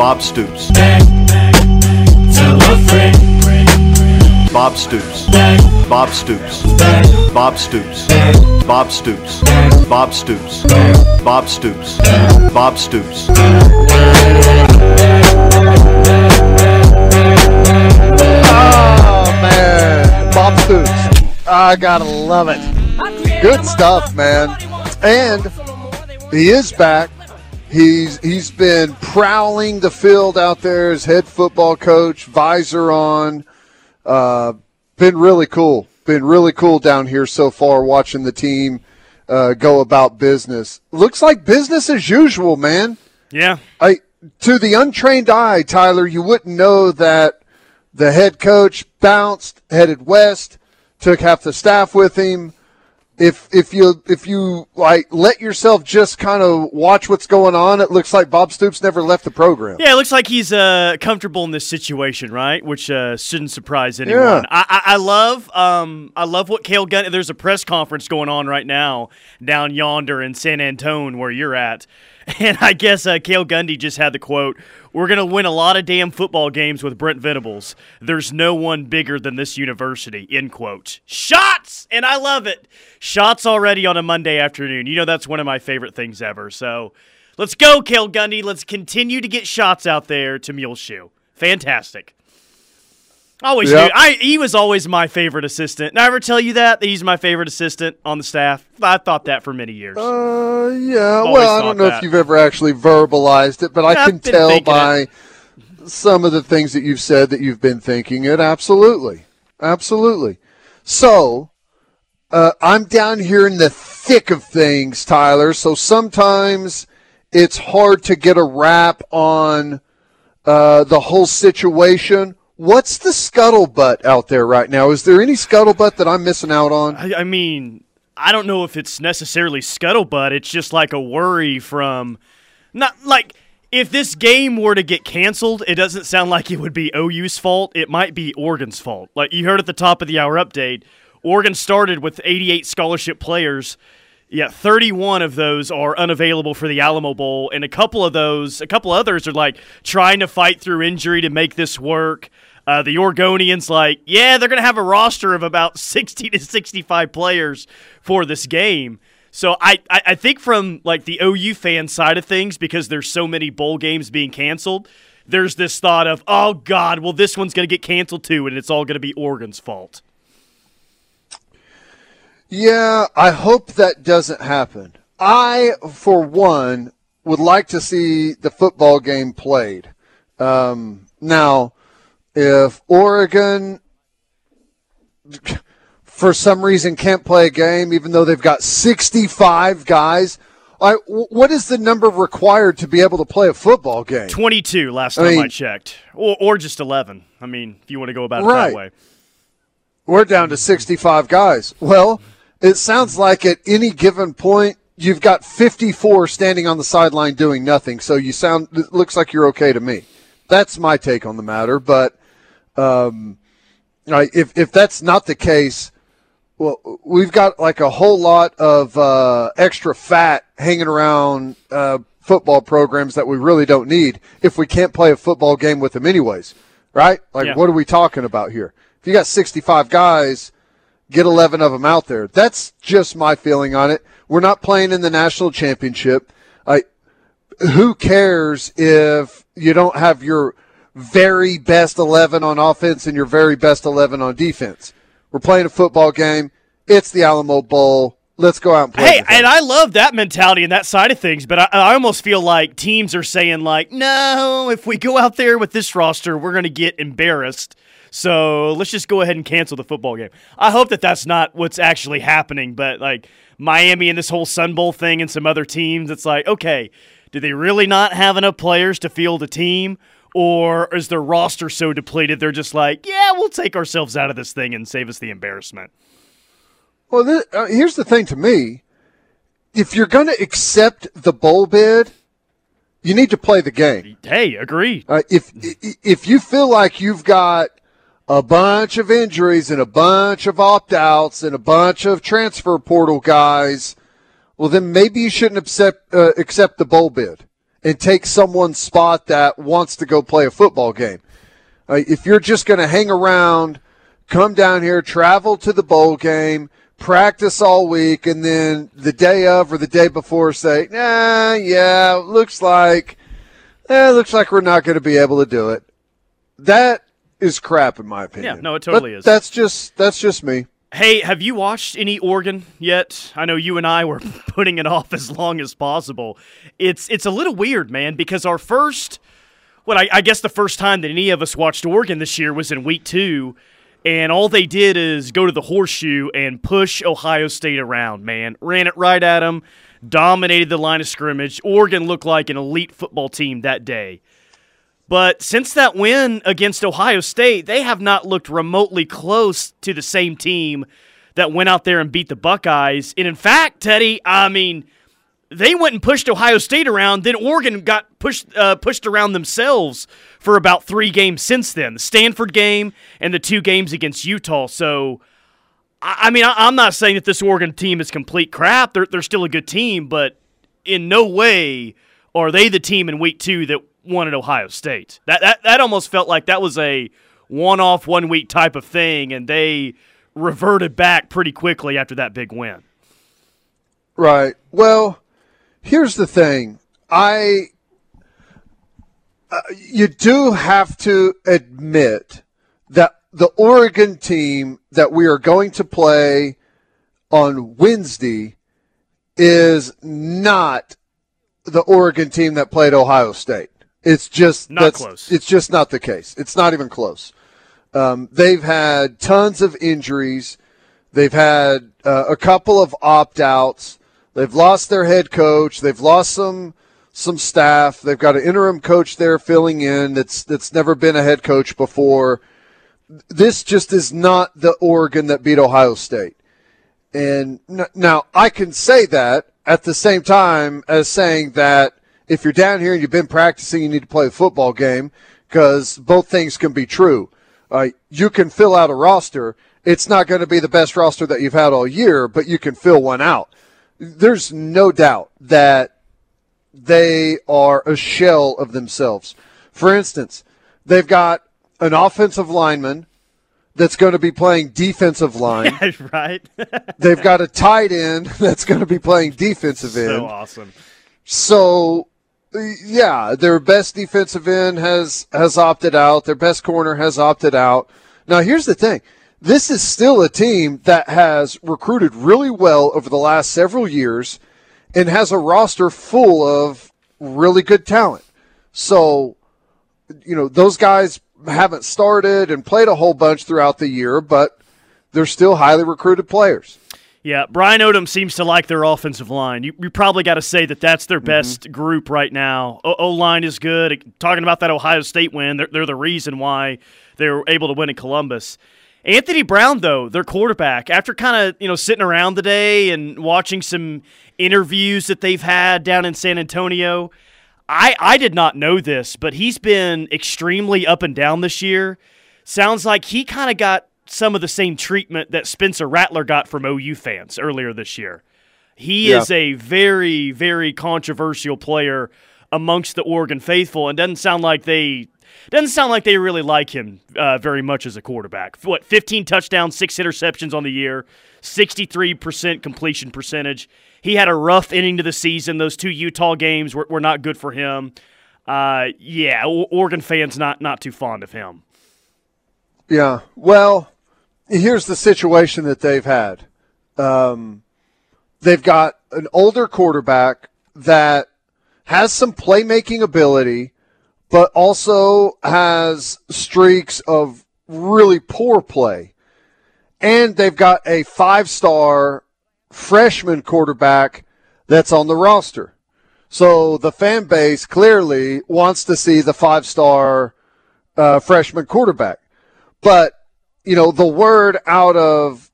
Bob Stoops. Back, back, friend. Bob Stoops. Bob Stoops. Bob Stoops. Bob Stoops. Bob Stoops. Bob Stoops. Bob Stoops. Oh man, Bob Stoops. I gotta love it. Good stuff, man. And he is back. He's he's been prowling the field out there as head football coach, visor on. Uh, been really cool. Been really cool down here so far, watching the team uh, go about business. Looks like business as usual, man. Yeah. I to the untrained eye, Tyler, you wouldn't know that the head coach bounced, headed west, took half the staff with him. If if you if you like let yourself just kind of watch what's going on, it looks like Bob Stoops never left the program. Yeah, it looks like he's uh, comfortable in this situation, right? Which uh, shouldn't surprise anyone. Yeah. I, I, I love um, I love what Cale Gunn. There's a press conference going on right now down yonder in San Antone where you're at, and I guess uh, Cale Gundy just had the quote: "We're gonna win a lot of damn football games with Brent Venables. There's no one bigger than this university." End quote. Shots, and I love it. Shots already on a Monday afternoon. You know that's one of my favorite things ever. So. Let's go, Cale Gundy. Let's continue to get shots out there to Muleshoe. Fantastic. Always Yep. knew. I he was always my favorite assistant. Did I ever tell you that? that he's my favorite assistant on the staff? I thought that for many years. Uh, yeah. Always Well, I don't know that. if you've ever actually verbalized it, but I I've can tell by some of the things that you've said that you've been thinking it. Absolutely, absolutely. So, uh, I'm down here in the thick of things, Tyler. So sometimes it's hard to get a wrap on uh, the whole situation. What's the scuttlebutt out there right now? Is there any scuttlebutt that I'm missing out on? I, I mean, I don't know if it's necessarily scuttlebutt. It's just like a worry from not like if this game were to get canceled, it doesn't sound like it would be OU's fault. It might be Oregon's fault. Like you heard at the top of the hour update, Oregon started with 88 scholarship players. Yeah, 31 of those are unavailable for the Alamo Bowl, and a couple of those, a couple others are like trying to fight through injury to make this work. Uh, the Oregonians, like, yeah, they're going to have a roster of about 60 to 65 players for this game. So I, I, I think from like the OU fan side of things, because there's so many bowl games being canceled, there's this thought of, oh God, well this one's going to get canceled too, and it's all going to be Oregon's fault. Yeah, I hope that doesn't happen. I, for one, would like to see the football game played. Um, now, if Oregon, for some reason, can't play a game, even though they've got 65 guys, I, what is the number required to be able to play a football game? 22 last time I mean- checked, or, or just 11. I mean, if you want to go about it Right. that way. We're down to 65 guys. Well, it sounds like at any given point, you've got 54 standing on the sideline doing nothing. So you sound, it looks like you're okay to me. That's my take on the matter. But um, if, if that's not the case, well, we've got like a whole lot of uh, extra fat hanging around uh, football programs that we really don't need if we can't play a football game with them anyways, right? Like, Yeah. what are we talking about here? If you got 65 guys, get 11 of them out there. That's just my feeling on it. We're not playing in the national championship. I, who cares if you don't have your very best 11 on offense and your very best 11 on defense? We're playing a football game. It's the Alamo Bowl. Let's go out and play. Hey, and I love that mentality and that side of things, but I, I almost feel like teams are saying like, no, if we go out there with this roster, we're going to get embarrassed. So let's just go ahead and cancel the football game. I hope that that's not what's actually happening, but like Miami and this whole Sun Bowl thing and some other teams, it's like, okay, do they really not have enough players to field a team? Or is their roster so depleted they're just like, yeah, we'll take ourselves out of this thing and save us the embarrassment? Well, th- uh, here's the thing to me. If you're going to accept the bowl bid, you need to play the game. Hey, agree. Uh, if if you feel like you've got a bunch of injuries and a bunch of opt outs and a bunch of transfer portal guys, well, then maybe you shouldn't accept uh, accept the bowl bid. And take someone's spot that wants to go play a football game. Uh, if you're just going to hang around, come down here, travel to the bowl game, practice all week, and then the day of or the day before say, nah, yeah, looks like, eh, looks like we're not going to be able to do it. That is crap, in my opinion. Yeah, no, it totally But is. That's just that's just me. Hey, have you watched any Oregon yet? I know you and I were putting it off as long as possible. It's it's a little weird, man, because our first, well, I, I guess the first time that any of us watched Oregon this year was in week two, and all they did is go to the horseshoe and push Ohio State around. Man, ran it right at them, dominated the line of scrimmage. Oregon looked like an elite football team that day. But since that win against Ohio State, they have not looked remotely close to the same team that went out there and beat the Buckeyes. And in fact, Teddy, I mean, they went and pushed Ohio State around. Then Oregon got pushed uh, pushed around themselves for about three games since then: the Stanford game and the two games against Utah. So, I, I mean, I, I'm not saying that this Oregon team is complete crap. They're they're still a good team, but in no way are they the team in week two that won at Ohio State. That that that almost felt like that was a one off, one week type of thing, and they reverted back pretty quickly after that big win. Right. Well, here's the thing. I uh, you do have to admit that the Oregon team that we are going to play on Wednesday is not the Oregon team that played Ohio State. It's just Not that's- close. It's just not the case. It's not even close. Um, they've had tons of injuries. They've had uh, a couple of opt outs. They've lost their head coach. They've lost some some staff. They've got an interim coach there filling in that's that's never been a head coach before. This just is not the Oregon that beat Ohio State. And now I can say that at the same time as saying that if you're down here and you've been practicing, you need to play a football game because both things can be true. Uh, you can fill out a roster. It's not going to be the best roster that you've had all year, but you can fill one out. There's no doubt that they are a shell of themselves. For instance, they've got an offensive lineman that's going to be playing defensive line. right? They've got a tight end that's going to be playing defensive end. so awesome. So, yeah, their best defensive end has has opted out. Their best corner has opted out. Now, here's the thing: this is still a team that has recruited really well over the last several years, and has a roster full of really good talent. So, you know, those guys haven't started and played a whole bunch throughout the year, but they're still highly recruited players. Yeah, Brian Odom seems to like their offensive line. You, you probably got to say that that's their mm-hmm. best group right now. O line is good. Talking about that Ohio State win, they're, they're the reason why they were able to win in Columbus. Anthony Brown, though, their quarterback, after kind of you know sitting around today and watching some interviews that they've had down in San Antonio, I I did not know this, but he's been extremely up and down this year. Sounds like he kind of got some of the same treatment that Spencer Rattler got from OU fans earlier this year. He Yeah. is a very, very controversial player amongst the Oregon faithful, and doesn't sound like they doesn't sound like they really like him uh, very much as a quarterback. What, 15 touchdowns, six interceptions on the year, 63% completion percentage. He had a rough ending to the season. Those two Utah games were, were not good for him. Uh, yeah, O- Oregon fans not not too fond of him. Yeah. Well, here's the situation that they've had. Um, they've got an older quarterback that has some playmaking ability, but also has streaks of really poor play. And they've got a five star freshman quarterback that's on the roster. So the fan base clearly wants to see the five star uh, freshman quarterback. But, you know, the word out of,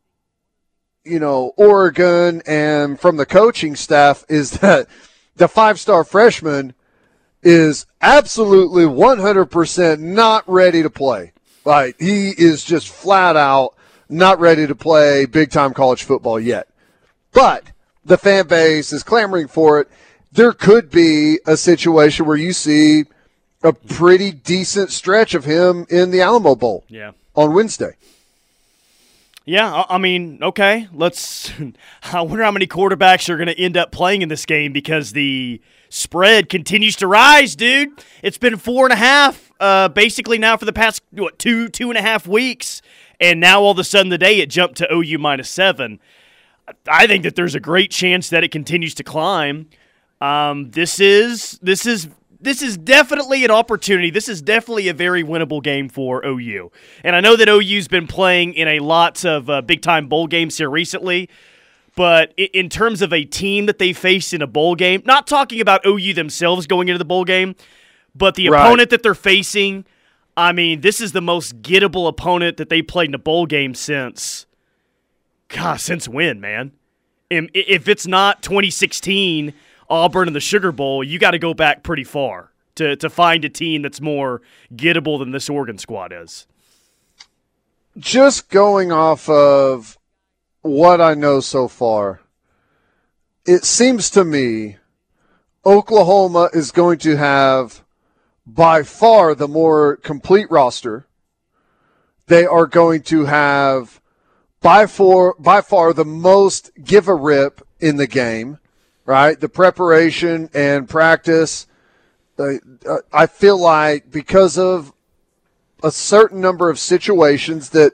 you know, Oregon and from the coaching staff is that the five star freshman is absolutely 100% not ready to play. Like, he is just flat out not ready to play big time college football yet. But the fan base is clamoring for it. there could be a situation where you see a pretty decent stretch of him in the Alamo Bowl Yeah. On Wednesday. Yeah, I- mean, okay. Let's. I wonder how many quarterbacks are going to end up playing in this game because the spread continues to rise, dude. It's been four and a half, uh, basically now for the past what two two and a half weeks, and now all of a sudden today it jumped to OU minus seven. I think that there's a great chance that it continues to climb. Um, this is this is this is definitely an opportunity. This is definitely a very winnable game for OU. And I know that OU's been playing in a lot of uh, big time bowl games here recently. But in terms of a team that they faced in a bowl game, not talking about OU themselves going into the bowl game, but the Right. opponent that they're facing, I mean, this is the most gettable opponent that they played in a bowl game since, God, since when, man? If it's not 2016 Auburn in the Sugar Bowl, you got to go back pretty far to, to find a team that's more gettable than this Oregon squad is. Just going off of what I know so far, it seems to me Oklahoma is going to have by far the more complete roster. They are going to have by far by far the most give a rip in the game, right? The preparation and practice. Uh, uh, I feel like because of a certain number of situations that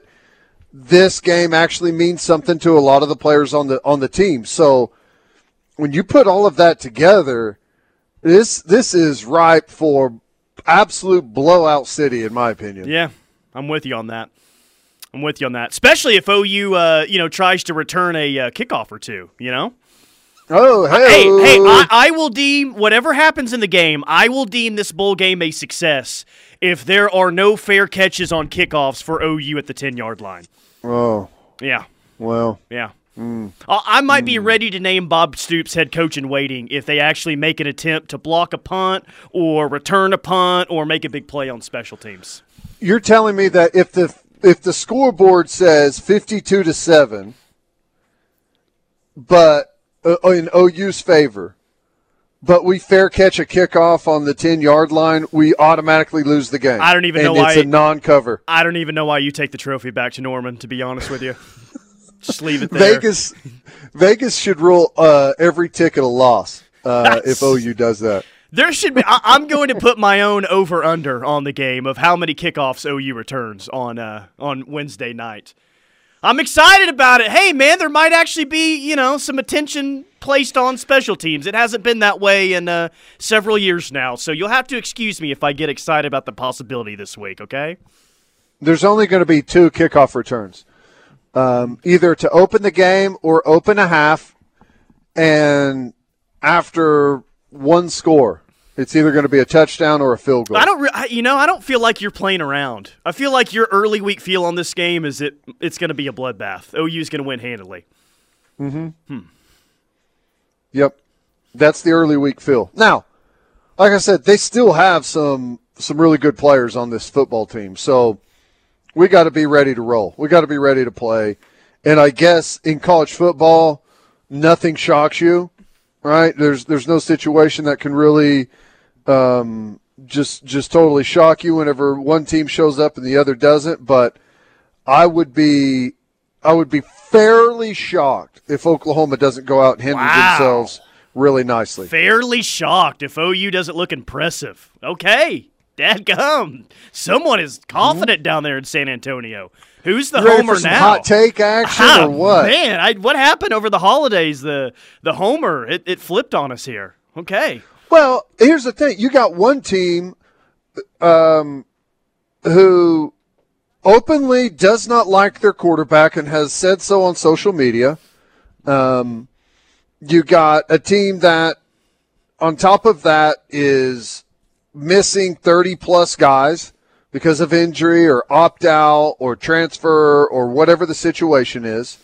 this game actually means something to a lot of the players on the on the team. So when you put all of that together, this this is ripe for absolute blowout city in my opinion. Yeah, I'm with you on that. I'm with you on that. Especially if OU, uh, you know, tries to return a uh, kickoff or two. You know. Oh, hey, Hey, hey, I, I will deem whatever happens in the game. I will deem this bowl game a success if there are no fair catches on kickoffs for OU at the ten yard line. oh, Yeah, well, yeah. Hmm. I I might be hmm. ready to name Bob Stoops head coach in waiting if they actually make an attempt to block a punt or return a punt or make a big play on special teams. you're telling me that if the if the scoreboard says 52 to 7 but in OU's favor but we fair catch a kickoff on the 10 yard line we automatically lose the game I don't even and know why. it's a non-cover I don't even know why you take the trophy back to Norman. To be honest with you, just leave it there. Vegas Vegas should rule uh, every ticket a loss uh, if OU does that There should be. I, I'm going to put my own over under on the game of how many kickoffs OU returns on uh, on Wednesday night. I'm excited about it. Hey, man, there might actually be you know some attention placed on special teams. It hasn't been that way in uh, several years now, so you'll have to excuse me if I get excited about the possibility this week. Okay? there's only going to be two kickoff returns um, either to open the game or open a half and after one score it's either going to be a touchdown or a field goal I don't, re- I- you know, I don't feel like you're playing around. I feel like your early week feel on this game is it it's going to be a bloodbath. OU's going to win handily. Hmm. Yep. That's the early week feel. Now, like I said, they still have some some really good players on this football team. So we got to be ready to roll. We got to be ready to play. And I guess in college football, nothing shocks you, right? There's there's no situation that can really um, just just totally shock you whenever one team shows up and the other doesn't. But I would be I would be fairly shocked if Oklahoma doesn't go out and handle Wow. themselves really nicely. fairly shocked if OU doesn't look impressive. Okay, dadgum. Someone is confident down there in San Antonio. Who's the ready homer now? hot take action Ah, or what? Man, I, what happened over the holidays? The the homer it, it flipped on us here. Okay, Well, here's the thing: you got one team um, who openly does not like their quarterback and has said so on social media. Um, you got a team that, on top of that, is missing 30 plus guys because of injury or opt out or transfer or whatever the situation is.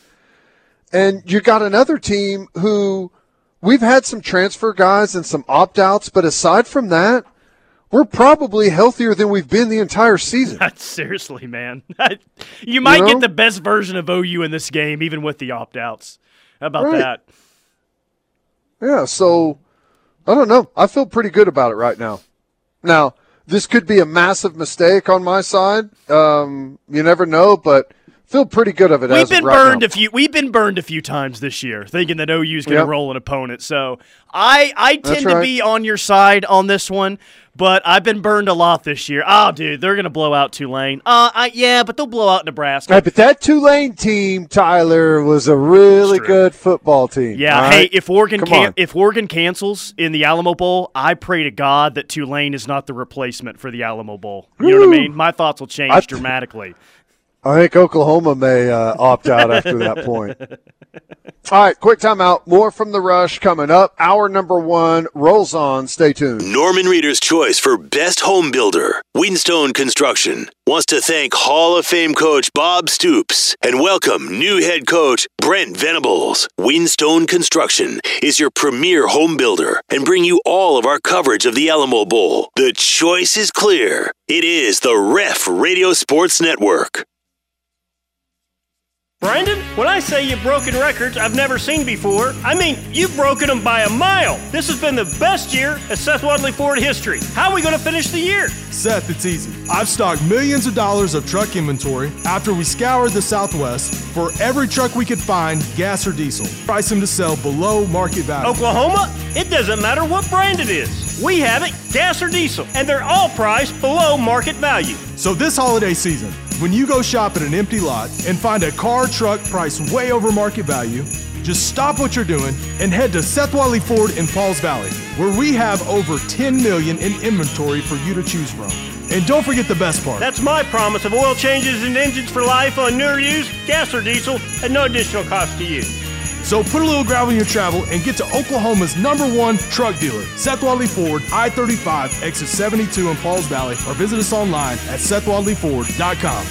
And you got another team who we've had some transfer guys and some opt outs, but aside from that, we're probably healthier than we've been the entire season. seriously, man, you might know? get the best version of OU in this game, even with the opt outs. How about Right. that? Yeah, so I don't know. I feel pretty good about it right now. Now, this could be a massive mistake on my side. Um, you never know, but feel pretty good of it. We've as been right burned now. a few. We've been burned a few times this year, thinking that OU's going to Yep. roll an opponent. So I I tend to right. be on your side on this one, but I've been burned a lot this year. Oh, dude, they're going to blow out Tulane. Uh, I, yeah, but they'll blow out Nebraska. Hey, but that Tulane team, Tyler, was a really good football team. Yeah, all hey, if Oregon can if Oregon cancels in the Alamo Bowl, I pray to God that Tulane is not the replacement for the Alamo Bowl. You know what I mean? My thoughts will change dramatically. I think Oklahoma may uh, opt out after that point. All right, quick timeout. More from the rush coming up. Hour number one rolls on. Stay tuned. Norman Reader's choice for best home builder, Windstone Construction, wants to thank Hall of Fame coach Bob Stoops and welcome new head coach Brent Venables. Windstone Construction is your premier home builder and bring you all of our coverage of the Alamo Bowl. The choice is clear. It is the Ref Radio Sports Network. Brandon, when I say you've broken records I've never seen before, I mean you've broken them by a mile. This has been the best year in Seth Wadley Ford history. How are we going to finish the year? Seth, it's easy. I've stocked millions of dollars of truck inventory after we scoured the Southwest for every truck we could find, gas or diesel. Price them to sell below market value. Oklahoma, it doesn't matter what brand it is. We have it, gas or diesel, and they're all priced below market value. So this holiday season, when you go shop at an empty lot and find a car truck priced way over market value, just stop what you're doing and head to Seth Wadley Ford in Pauls Valley, where we have over 10 million in inventory for you to choose from. And don't forget the best part. That's my promise of oil changes and engines for life on newer used, gas or diesel, at no additional cost to you. So put a little gravel in your travel and get to Oklahoma's number one truck dealer, Seth Wadley Ford, I-35, exit 72 in Pauls Valley, or visit us online at SethWadleyFord.com.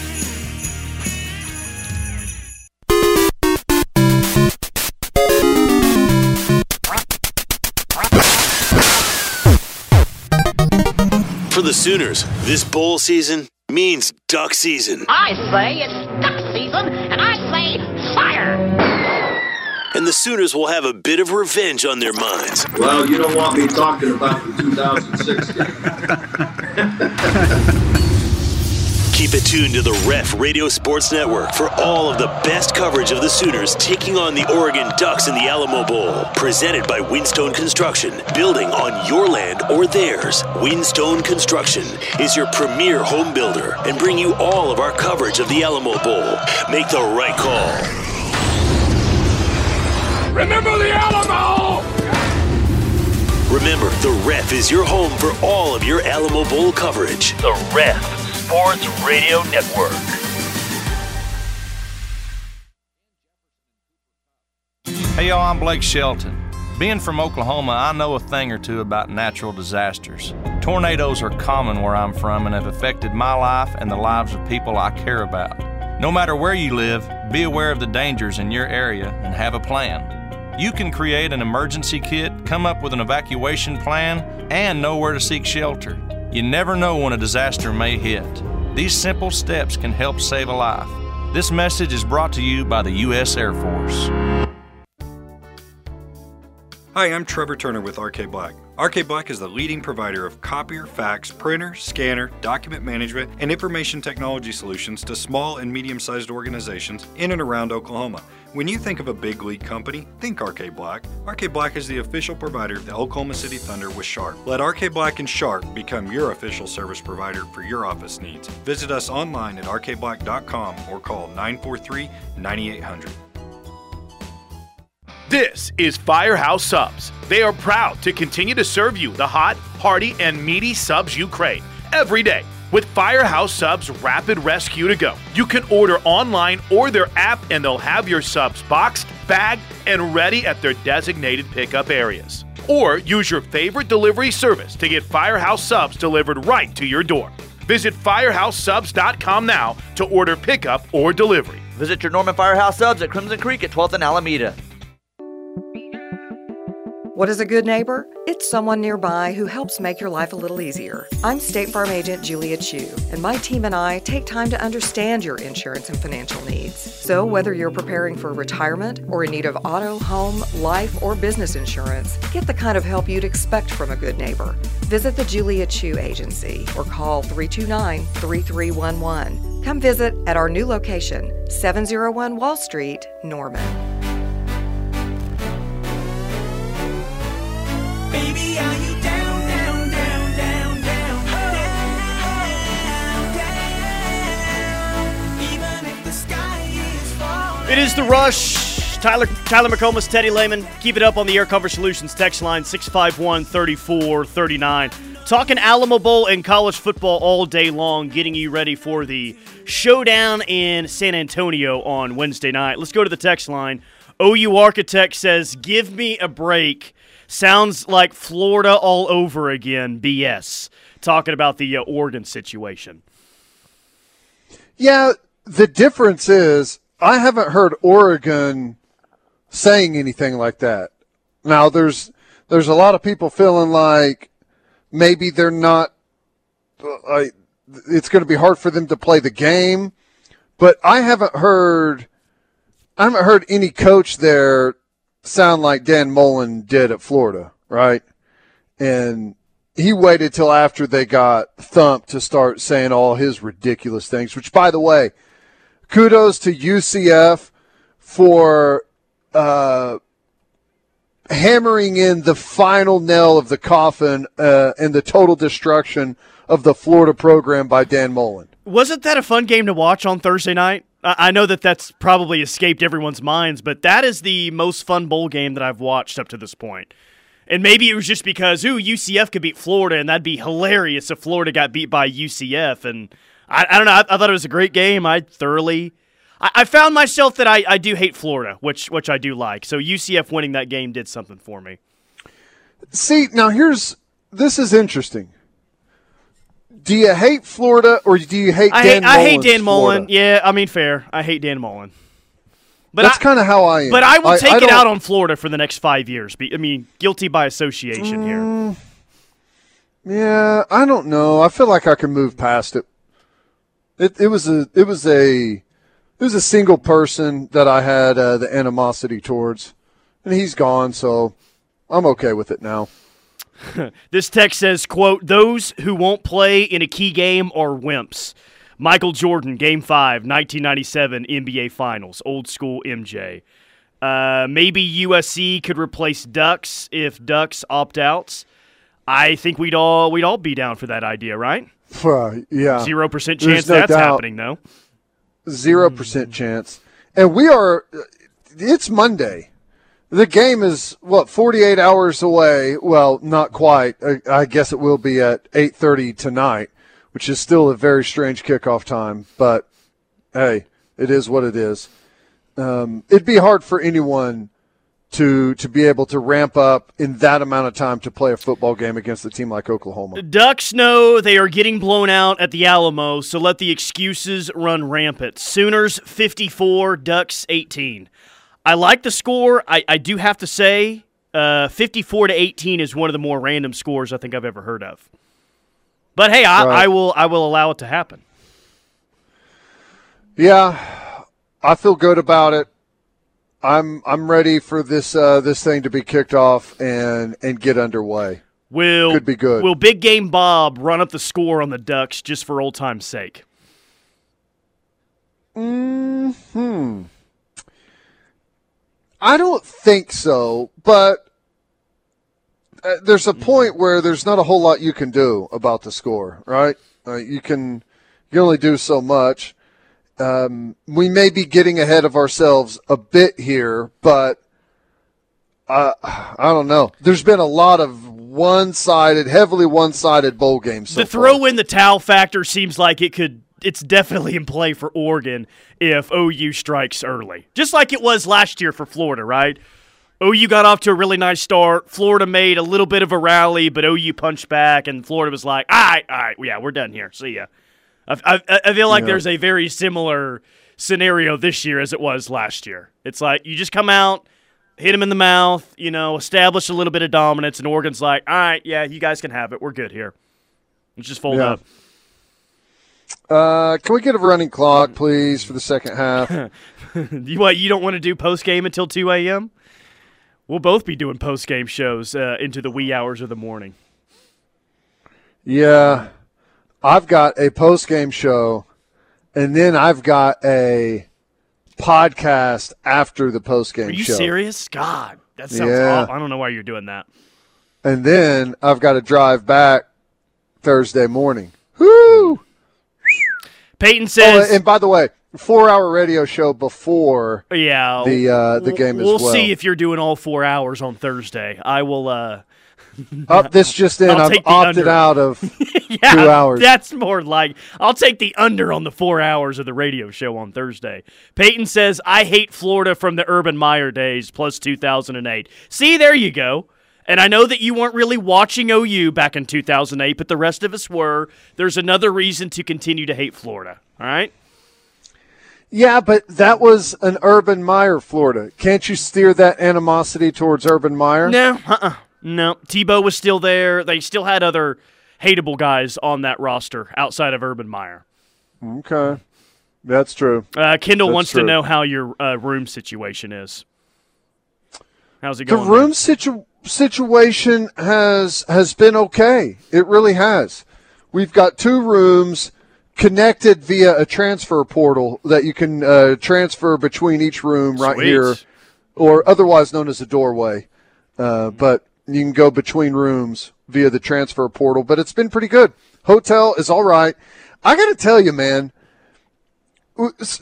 For the Sooners, this bowl season means duck season. I say it's duck season, and I say fire! And the Sooners will have a bit of revenge on their minds. Well, you don't want me talking about the 2016. Keep it tuned to the Ref Radio Sports Network for all of the best coverage of the Sooners taking on the Oregon Ducks in the Alamo Bowl. Presented by Windstone Construction, building on your land or theirs. Windstone Construction is your premier home builder and bring you all of our coverage of the Alamo Bowl. Make the right call. Remember the Alamo! Remember, the Ref is your home for all of your Alamo Bowl coverage. The Ref Sports Radio Network. Hey, y'all, I'm Blake Shelton. Being from Oklahoma, I know a thing or two about natural disasters. Tornadoes are common where I'm from and have affected my life and the lives of people I care about. No matter where you live, be aware of the dangers in your area and have a plan. You can create an emergency kit, come up with an evacuation plan, and know where to seek shelter. You never know when a disaster may hit. These simple steps can help save a life. This message is brought to you by the U.S. Air Force. Hi, I'm Trevor Turner with RK Black. RK Black is the leading provider of copier, fax, printer, scanner, document management, and information technology solutions to small and medium sized organizations in and around Oklahoma. When you think of a big league company, think RK Black. RK Black is the official provider of the Oklahoma City Thunder with Sharp. Let RK Black and Sharp become your official service provider for your office needs. Visit us online at rkblack.com or call 943 9800. This is Firehouse Subs. They are proud to continue to serve you the hot, hearty, and meaty subs you crave every day. With Firehouse Subs Rapid Rescue to Go, you can order online or their app, and they'll have your subs boxed, bagged, and ready at their designated pickup areas. Or use your favorite delivery service to get Firehouse Subs delivered right to your door. Visit firehousesubs.com now to order pickup or delivery. Visit your Norman Firehouse Subs at Crimson Creek at 12th and Alameda. What is a good neighbor? It's someone nearby who helps make your life a little easier. I'm State Farm Agent Julia Chu, and my team and I take time to understand your insurance and financial needs. So, whether you're preparing for retirement or in need of auto, home, life, or business insurance, get the kind of help you'd expect from a good neighbor. Visit the Julia Chu Agency or call 329 3311. Come visit at our new location, 701 Wall Street, Norman. It is the rush. Tyler Tyler McComas, Teddy Lehman. Keep it up on the Air Cover Solutions text line 651 3439. Talking Alamo Bowl and college football all day long, getting you ready for the showdown in San Antonio on Wednesday night. Let's go to the text line. OU Architect says, Give me a break. Sounds like Florida all over again. BS. Talking about the uh, Oregon situation. Yeah, the difference is I haven't heard Oregon saying anything like that. Now there's there's a lot of people feeling like maybe they're not uh, it's going to be hard for them to play the game, but I haven't heard I haven't heard any coach there sound like Dan Mullen did at Florida, right? And he waited till after they got thumped to start saying all his ridiculous things, which, by the way, kudos to UCF for uh, hammering in the final nail of the coffin uh, and the total destruction of the Florida program by Dan Mullen. Wasn't that a fun game to watch on Thursday night? I know that that's probably escaped everyone's minds, but that is the most fun bowl game that I've watched up to this point. And maybe it was just because, ooh, UCF could beat Florida, and that'd be hilarious if Florida got beat by UCF. And I, I don't know. I, I, thought it was a great game. I thoroughly. I, I found myself that I, I do hate Florida, which which I do like. So UCF winning that game did something for me. See, now here's this is interesting do you hate Florida or do you hate I Dan? Hate, I hate Dan Mullen. Yeah, I mean fair. I hate Dan Mullen. But that's kind of how I am. But I will take I, I it out on Florida for the next five years. I mean, guilty by association mm, here. Yeah, I don't know. I feel like I can move past it. It it was a it was a it was a single person that I had uh, the animosity towards, and he's gone, so I'm okay with it now. this text says, quote, those who won't play in a key game are wimps. Michael Jordan, Game 5, 1997 NBA Finals, old school MJ. Uh, maybe USC could replace Ducks if Ducks opt outs. I think we'd all we'd all be down for that idea, right? Uh, yeah, zero percent chance no that's doubt. happening, though. Zero percent chance, and we are. It's Monday. The game is what 48 hours away. Well, not quite. I, guess it will be at 8:30 tonight, which is still a very strange kickoff time. But hey, it is what it is. Um, it'd be hard for anyone to to be able to ramp up in that amount of time to play a football game against a team like Oklahoma. The ducks know they are getting blown out at the Alamo, so let the excuses run rampant. Sooners 54, Ducks 18. I like the score. I, I do have to say, uh, 54 to 18 is one of the more random scores I think I've ever heard of. But hey, I, right. I will I will allow it to happen. Yeah, I feel good about it. I'm I'm ready for this uh, this thing to be kicked off and and get underway. Will could be good. Will Big Game Bob run up the score on the Ducks just for old time's sake? Hmm. I don't think so, but uh, there's a point where there's not a whole lot you can do about the score, right? Uh, you can you can only do so much. Um, we may be getting ahead of ourselves a bit here, but I I don't know. There's been a lot of one-sided, heavily one-sided bowl games. So the throw far. in the towel factor seems like it could it's definitely in play for Oregon if OU strikes early. Just like it was last year for Florida, right? OU got off to a really nice start. Florida made a little bit of a rally, but OU punched back, and Florida was like, all right, all right, yeah, we're done here. See ya. I, I, I feel like yeah. there's a very similar scenario this year as it was last year. It's like you just come out, hit him in the mouth, you know, establish a little bit of dominance, and Oregon's like, all right, yeah, you guys can have it. We're good here. Let's just fold Yeah. up. Uh, can we get a running clock, please, for the second half? you what? You don't want to do post game until two a.m. We'll both be doing post game shows uh, into the wee hours of the morning. Yeah, I've got a post game show, and then I've got a podcast after the post game Are you show. serious? God, that sounds Yeah. awful. I don't know why you're doing that. And then I've got to drive back Thursday morning. Woo! Peyton Oh, says, and by the way, four hour radio show before "Yeah, the uh, the we'll- game as We'll well. see if you're doing all four hours on Thursday. I will. uh Up this just in, I've opted under. out of yeah, two hours. That's more like I'll take the under on the four hours of the radio show on Thursday. Peyton says, I hate Florida from the Urban Meyer days plus 2008. See, there you go. And I know that you weren't really watching OU back in 2008, but the rest of us were. There's another reason to continue to hate Florida. All right? Yeah, but that was an Urban Meyer, Florida. Can't you steer that animosity towards Urban Meyer? No, uh-uh. No. Tebow was still there. They still had other hateable guys on that roster outside of Urban Meyer. Okay, that's true. Uh, Kendall That's wants true. to know how your uh, room situation is. How's it going? The room situ- situation has has been okay. It really has. We've got two rooms connected via a transfer portal that you can uh, transfer between each room right Sweet. here, or otherwise known as a doorway. Uh, but you can go between rooms via the transfer portal. But it's been pretty good. Hotel is all right. I got to tell you, man.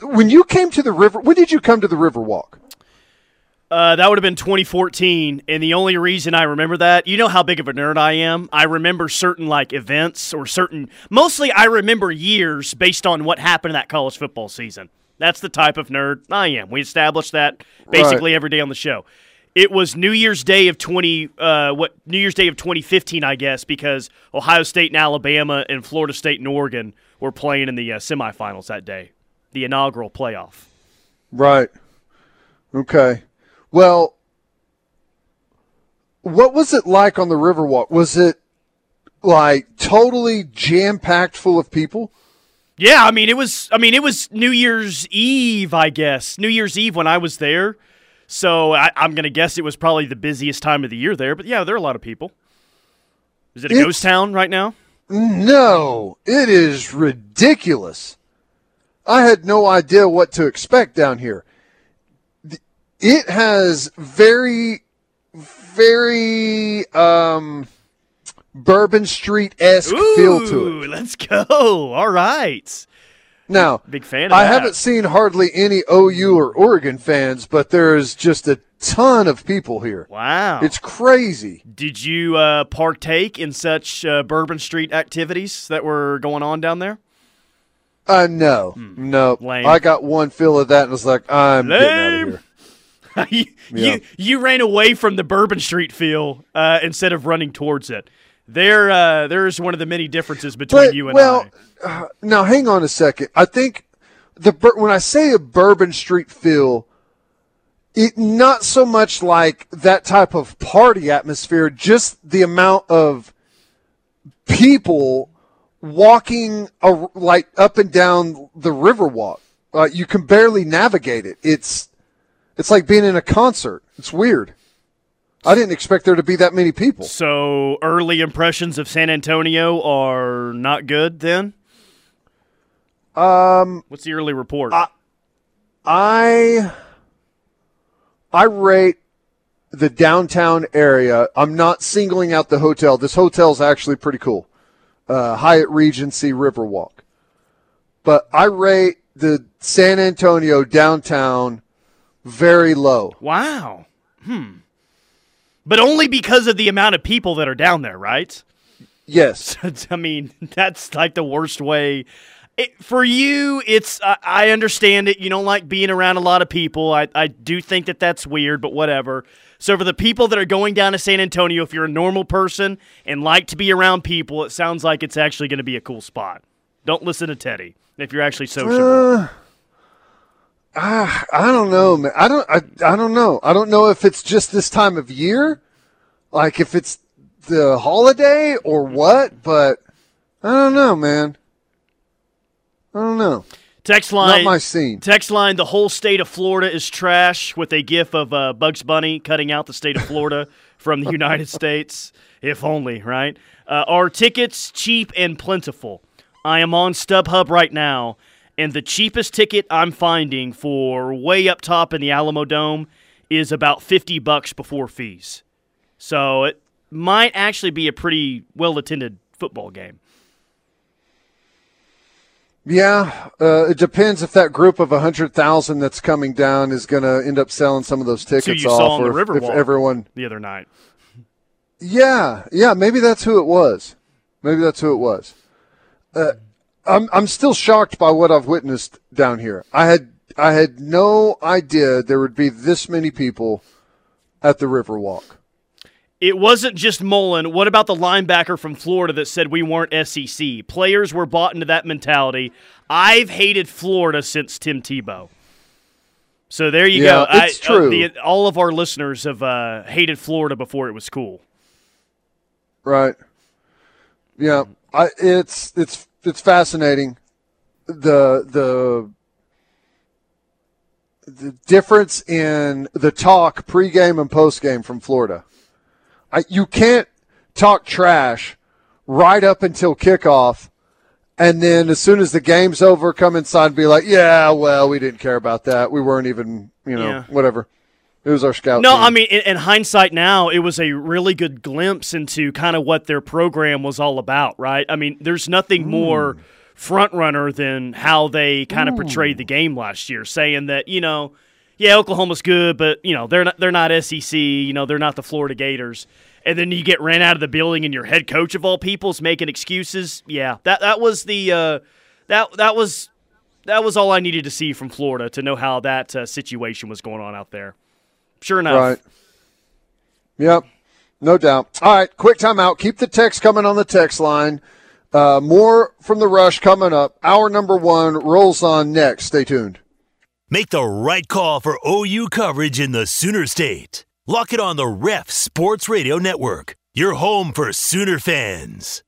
When you came to the river, when did you come to the Riverwalk? Uh, that would have been 2014, and the only reason I remember that, you know how big of a nerd I am. I remember certain like events or certain. Mostly, I remember years based on what happened in that college football season. That's the type of nerd I am. We established that basically every day on the show. It was New Year's Day of 20, uh, what New Year's Day of 2015, I guess, because Ohio State and Alabama and Florida State and Oregon were playing in the uh, semifinals that day, the inaugural playoff. Right. Okay. Well, what was it like on the Riverwalk? Was it like totally jam packed full of people? Yeah, I mean it was. I mean it was New Year's Eve, I guess. New Year's Eve when I was there, so I, I'm gonna guess it was probably the busiest time of the year there. But yeah, there are a lot of people. Is it a It's- ghost town right now? No, it is ridiculous. I had no idea what to expect down here. It has very, very um, Bourbon Street esque feel to it. Let's go. All right. Now, Big fan of I that. haven't seen hardly any OU or Oregon fans, but there's just a ton of people here. Wow. It's crazy. Did you uh, partake in such uh, Bourbon Street activities that were going on down there? Uh, no, no. Hmm. Lame. I got one feel of that and was like, I'm getting out of here. you, Yeah. you you ran away from the Bourbon Street feel uh, instead of running towards it. There, uh, there's one of the many differences between But, you and well, I. uh, now hang on a second. I think the when I say a Bourbon Street feel, it not so much like that type of party atmosphere, just the amount of people walking a, like up and down the Riverwalk. Uh, you can barely navigate it. It's it's like being in a concert. It's weird. I didn't expect there to be that many people. So early impressions of San Antonio are not good. Then Um, what's the early report? I I rate the downtown area. I'm not singling out the hotel. This hotel's actually pretty cool. Uh, Hyatt Regency Riverwalk. But I rate the San Antonio downtown very low. wow. Hmm. But only because of the amount of people that are down there, right? Yes. I mean, that's like the worst way. It, for you, it's I, I understand it. You don't like being around a lot of people. I, I do think that that's weird, but whatever. So for the people that are going down to San Antonio, if you're a normal person and like to be around people, it sounds like it's actually going to be a cool spot. Don't listen to Teddy if you're actually sociable. Uh, Ah, I don't know, man. I don't. I, I don't know. I don't know if it's just this time of year, like if it's the holiday or what. But I don't know, man. I don't know. Text line. Not my scene. Text line. The whole state of Florida is trash with a gif of uh, Bugs Bunny cutting out the state of Florida from the United States. If only, right? Uh, are tickets cheap and plentiful? I am on StubHub right now, and the cheapest ticket I'm finding for way up top in the Alamo Dome is about 50 bucks before fees. So it might actually be a pretty well attended football game. Yeah, uh, it depends if that group of hundred thousand that's coming down is going to end up selling some of those So tickets you off, saw on the or if- if everyone. the other night. Yeah, yeah, maybe that's who it was. Maybe that's who it was. Uh, I'm I'm still shocked by what I've witnessed down here. I had I had no idea there would be this many people at the Riverwalk. It wasn't just Mullen. What about the linebacker from Florida that said we weren't SEC? Players were bought into that mentality. I've hated Florida since Tim Tebow. So there you Yeah, go. it's I, uh, true. the- all of our listeners have uh, hated Florida before it was cool. Right. Yeah, I, it's it's it's fascinating. The the the difference in the talk pregame and postgame from Florida. I, you can't talk trash right up until kickoff, and then as soon as the game's over, come inside and be like, "Yeah, well, we didn't care about that. We weren't even, you know, Yeah. whatever." It was our scout. No, team. I mean, in, in hindsight now, it was a really good glimpse into kind of what their program was all about, right? I mean, there's nothing more front runner than how they kind of portrayed the game last year, saying that you know, yeah, Oklahoma's good, but you know they're not they're not SEC, you know they're not the Florida Gators, and then you get ran out of the building, and your head coach of all people's making excuses. Yeah, that that was the uh, that that was that was all I needed to see from Florida to know how that uh, situation was going on out there. Sure enough. Right. Yep. No doubt. All right. Quick timeout. Keep the text coming on the text line. Uh, more from the rush coming up. Hour number one rolls on next. Stay tuned. Make the right call for OU coverage in the Sooner State. Lock it on the Ref Sports Radio Network, your home for Sooner fans.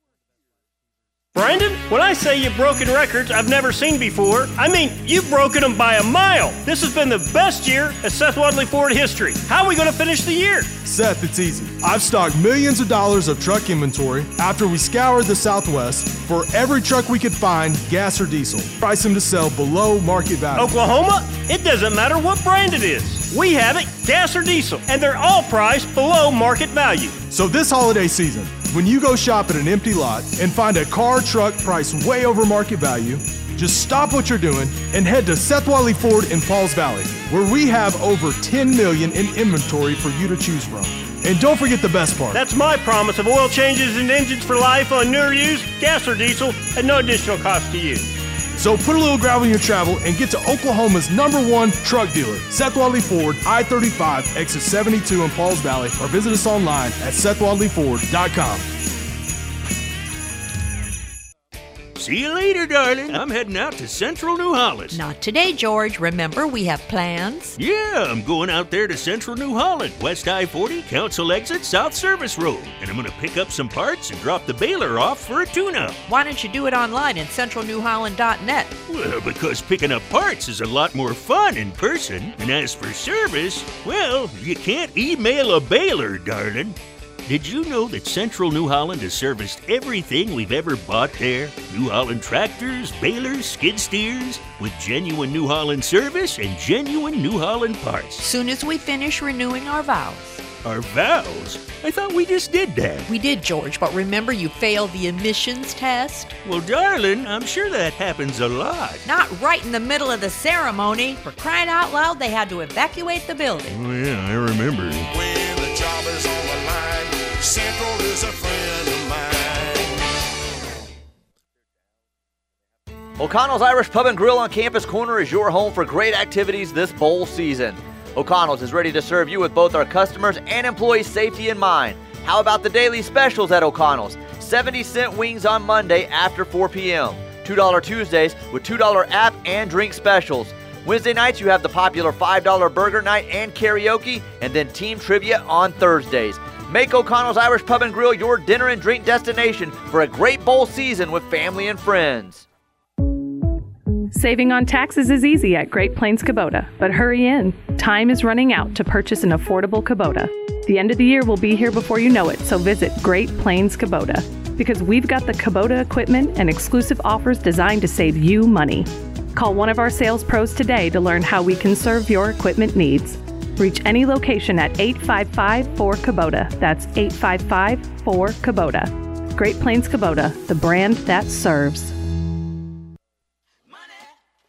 Brandon, when I say you've broken records I've never seen before, I mean you've broken them by a mile. This has been the best year in Seth Wadley Ford history. How are we going to finish the year? Seth, it's easy. I've stocked millions of dollars of truck inventory after we scoured the Southwest for every truck we could find, gas or diesel. Price them to sell below market value. Oklahoma, it doesn't matter what brand it is. We have it, gas or diesel, and they're all priced below market value. So this holiday season, when you go shop at an empty lot and find a car truck priced way over market value, just stop what you're doing and head to Seth Wadley Ford in Pauls Valley, where we have over 10 million in inventory for you to choose from. And don't forget the best part. That's my promise of oil changes and engines for life on newer use, gas or diesel, at no additional cost to you. So put a little gravel in your travel and get to Oklahoma's number one truck dealer, Seth Wadley Ford, I-35, exit 72 in Pauls Valley, or visit us online at SethWadleyFord.com. See you later, darling. I'm heading out to Central New Holland. Not today, George. Remember, we have plans. Yeah, I'm going out there to Central New Holland, West I 40, Council Exit, South Service Road. And I'm going to pick up some parts and drop the baler off for a tune up. Why don't you do it online at centralnewholland.net? Well, because picking up parts is a lot more fun in person. And as for service, well, you can't email a baler, darling. Did you know that Central New Holland has serviced everything we've ever bought there? New Holland tractors, balers, skid steers, with genuine New Holland service and genuine New Holland parts. Soon as we finish renewing our vows. Our vows? I thought we just did that. We did, George, but remember you failed the emissions test? Well, darling, I'm sure that happens a lot. Not right in the middle of the ceremony. For crying out loud, they had to evacuate the building. Oh, yeah, I remember. When the job is on the line, Central is a friend of mine. O'Connell's Irish Pub and Grill on Campus Corner is your home for great activities this bowl season. O'Connell's is ready to serve you with both our customers and employees' safety in mind. How about the daily specials at O'Connell's? 70 cent wings on Monday after 4 p.m. $2 Tuesdays with $2 app and drink specials. Wednesday nights, you have the popular $5 burger night and karaoke, and then team trivia on Thursdays. Make O'Connell's Irish Pub and Grill your dinner and drink destination for a great bowl season with family and friends. Saving on taxes is easy at Great Plains Kubota, but hurry in. Time is running out to purchase an affordable Kubota. The end of the year will be here before you know it, so visit Great Plains Kubota because we've got the Kubota equipment and exclusive offers designed to save you money. Call one of our sales pros today to learn how we can serve your equipment needs. Reach any location at 855 4 Kubota. That's 855 4 Kubota. Great Plains Kubota, the brand that serves.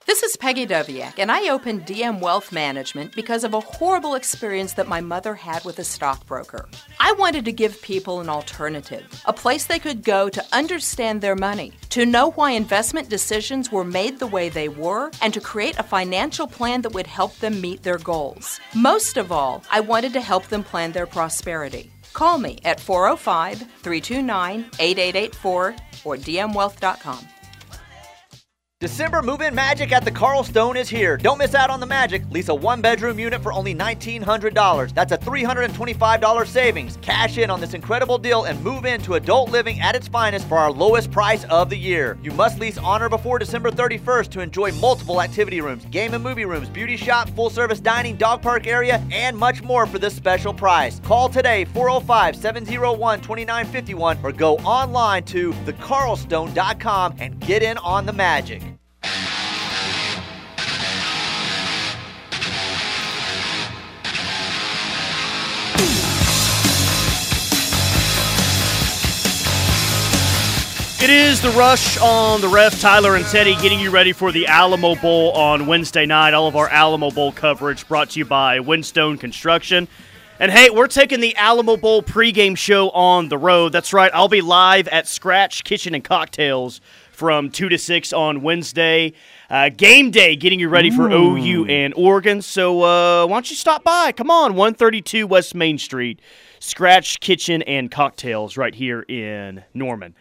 This is Peggy Doviak, and I opened DM Wealth Management because of a horrible experience that my mother had with a stockbroker. I wanted to give people an alternative, a place they could go to understand their money, to know why investment decisions were made the way they were, and to create a financial plan that would help them meet their goals. Most of all, I wanted to help them plan their prosperity. Call me at 405 329 8884 or dmwealth.com. December move in magic at the Carl Stone is here. Don't miss out on the magic. Lease a one bedroom unit for only $1,900. That's a $325 savings. Cash in on this incredible deal and move into adult living at its finest for our lowest price of the year. You must lease on or before December 31st to enjoy multiple activity rooms, game and movie rooms, beauty shop, full service dining, dog park area, and much more for this special price. Call today 405 701 2951 or go online to thecarlstone.com and get in on the magic. It is the rush on the ref, Tyler and Teddy, getting you ready for the Alamo Bowl on Wednesday night. All of our Alamo Bowl coverage brought to you by Windstone Construction. And hey, we're taking the Alamo Bowl pregame show on the road. That's right, I'll be live at Scratch Kitchen and Cocktails from 2 to 6 on Wednesday. Uh, game day, getting you ready for Ooh. OU and Oregon. So uh, why don't you stop by? Come on, 132 West Main Street, Scratch Kitchen and Cocktails right here in Norman.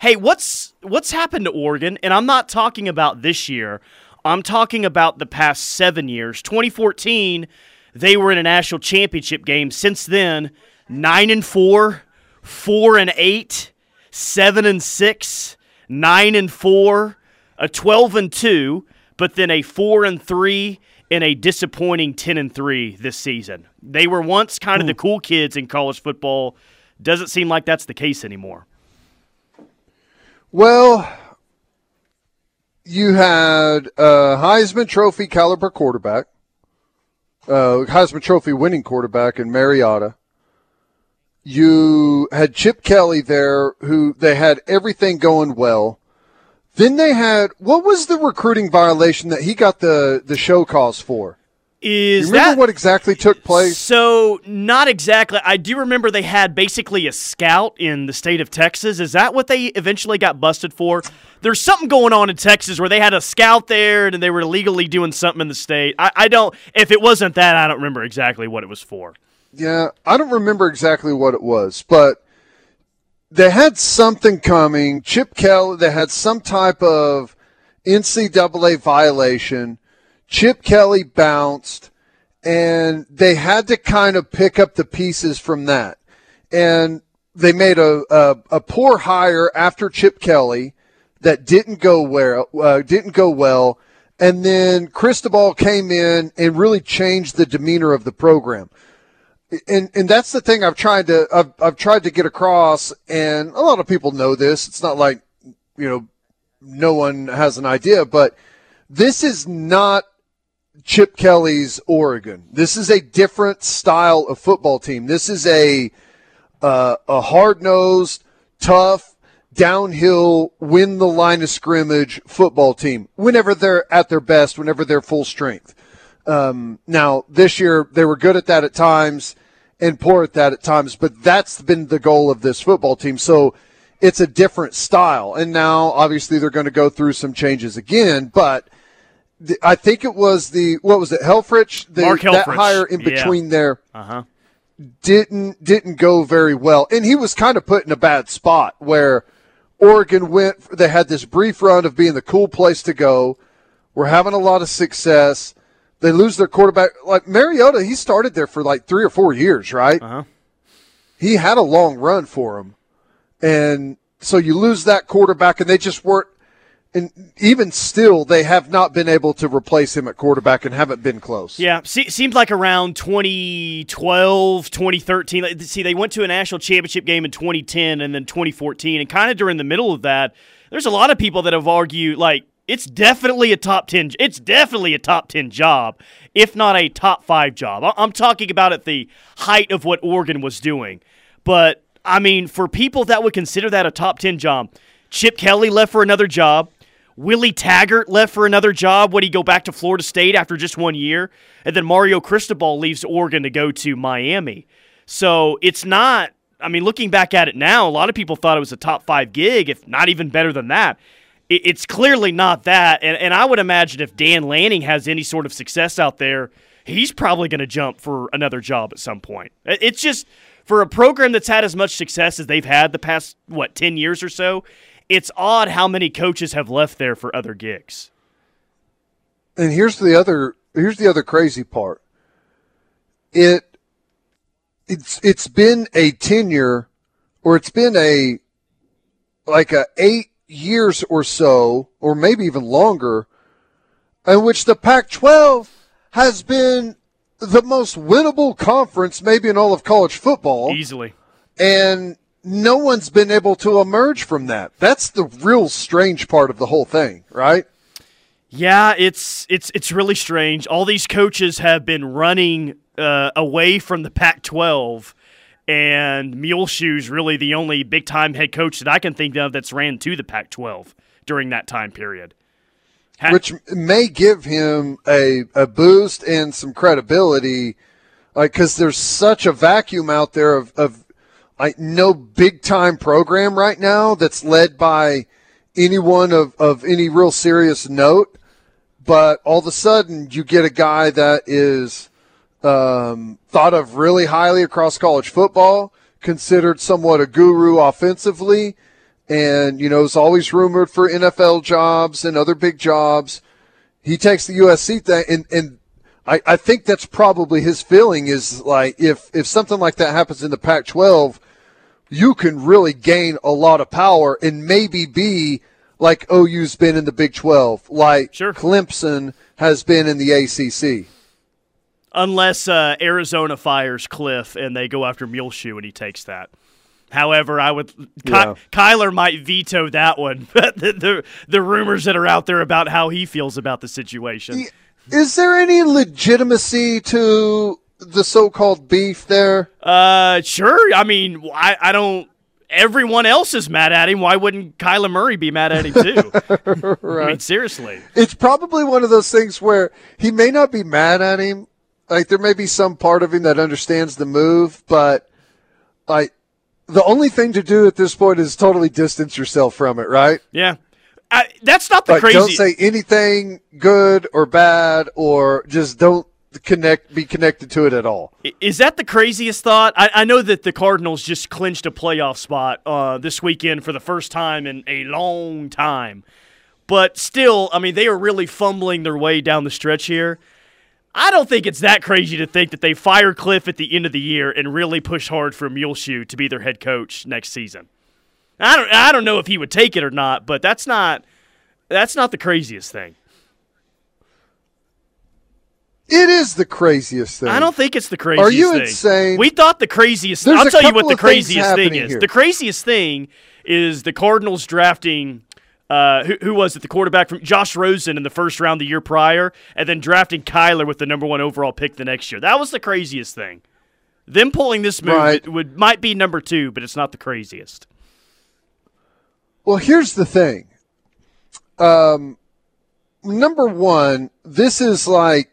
Hey, what's what's happened to Oregon? And I'm not talking about this year. I'm talking about the past seven years. 2014, they were in a national championship game. Since then, nine and four, four and eight, seven and six, nine and four, a 12 and two, but then a four and three and a disappointing 10 and three this season. They were once kind of the hmm. cool kids in college football. Doesn't seem like that's the case anymore. Well, you had a Heisman Trophy caliber quarterback, uh, Heisman Trophy winning quarterback in Mariota. You had Chip Kelly there, who they had everything going well. Then they had what was the recruiting violation that he got the the show cause for? Is you remember that what exactly took place? So, not exactly. I do remember they had basically a scout in the state of Texas. Is that what they eventually got busted for? There's something going on in Texas where they had a scout there and they were illegally doing something in the state. I, I don't, if it wasn't that, I don't remember exactly what it was for. Yeah, I don't remember exactly what it was, but they had something coming. Chip Kelly, they had some type of NCAA violation. Chip Kelly bounced, and they had to kind of pick up the pieces from that. And they made a, a, a poor hire after Chip Kelly that didn't go well. Uh, didn't go well. And then Cristobal came in and really changed the demeanor of the program. And and that's the thing I've tried to I've, I've tried to get across, and a lot of people know this. It's not like you know no one has an idea, but this is not Chip Kelly's Oregon. This is a different style of football team. This is a uh, a hard nosed, tough, downhill, win the line of scrimmage football team. Whenever they're at their best, whenever they're full strength. Um, now this year they were good at that at times and poor at that at times, but that's been the goal of this football team. So it's a different style. And now obviously they're going to go through some changes again, but the, I think it was the what was it Helfrich the, Mark that Helfrich. hire in Yeah. between there Uh huh. didn't didn't go very well, and he was kind of put in a bad spot where Oregon went. They had this brief run of being the cool place to go. We're having a lot of success. They lose their quarterback. Like Mariota, he started there for like three or four years, right? Uh-huh. He had a long run for him. And so you lose that quarterback, and they just weren't. And even still, they have not been able to replace him at quarterback and haven't been close. Yeah, se- seems like around 2012, 2013. See, they went to a national championship game in 2010 and then 2014. And kind of during the middle of that, there's a lot of people that have argued, like, it's definitely a top 10 it's definitely a top 10 job if not a top 5 job i'm talking about at the height of what oregon was doing but i mean for people that would consider that a top 10 job chip kelly left for another job willie taggart left for another job Would he go back to florida state after just one year and then mario cristobal leaves oregon to go to miami so it's not I mean, looking back at it now, a lot of people thought it was a top five gig, if not even better than that it's clearly not that. And, and I would imagine if Dan Lanning has any sort of success out there, he's probably going to jump for another job at some point. It's just for a program that's had as much success as they've had the past, what, 10 years or so, it's odd how many coaches have left there for other gigs. And here's the other here's the other crazy part. It it's it's been a tenure or it's been a like a 8 years or so or maybe even longer in which the Pac-12 has been the most winnable conference maybe in all of college football Easily. and no one's been able to emerge from that. That's the real strange part of the whole thing, right? Yeah, it's it's it's really strange. All these coaches have been running uh, away from the Pac-12, and Muleshoe's really the only big-time head coach that I can think of that's ran to the Pac-12 during that time period. Ha- which may give him a, a boost and some credibility, like because there's such a vacuum out there of, of like no big time program right now that's led by anyone of, of any real serious note. But all of a sudden, you get a guy that is um, thought of really highly across college football, considered somewhat a guru offensively, and you know is always rumored for NFL jobs and other big jobs. He takes the USC thing, and and I, I think that's probably his feeling is like if if something like that happens in the Pac-12, you can really gain a lot of power and maybe be like OU's been in the Big 12, like Clemson has been in the ACC. unless uh, Arizona fires Kliff and they go after Muleshoe and he takes that. However, I would Ky- Yeah. Kyler might veto that one. But the, the the rumors that are out there about how he feels about the situation. Is there any legitimacy to the so-called beef there? Uh, sure. I mean, I I don't. Everyone else is mad at him. Why wouldn't Kyler Murray be mad at him too? right. I mean, seriously. It's probably one of those things where he may not be mad at him. Like there may be some part of him that understands the move, but like the only thing to do at this point is totally distance yourself from it, right? Yeah. I, that's not the Like, crazy. don't say anything good or bad, or just don't connect, be connected to it at all. Is that the craziest thought? I, I know that the Cardinals just clinched a playoff spot uh, this weekend for the first time in a long time. But still, I mean, they are really fumbling their way down the stretch here. I don't think it's that crazy to think that they fire Kliff at the end of the year and really push hard for Muleshoe to be their head coach next season. I don't, I don't know if he would take it or not, but that's not that's not the craziest thing. It is the craziest thing. I don't think it's the craziest Are you thing. insane? We thought the craziest There's I'll tell you what the craziest thing is. here. The craziest thing is the Cardinals drafting uh, who, who was it? The quarterback from Josh Rosen in the first round the year prior, and then drafting Kyler with the number one overall pick the next year. That was the craziest thing. Them pulling this move Right. would might be number two, but it's not the craziest. Well, here's the thing. Um, number one, this is like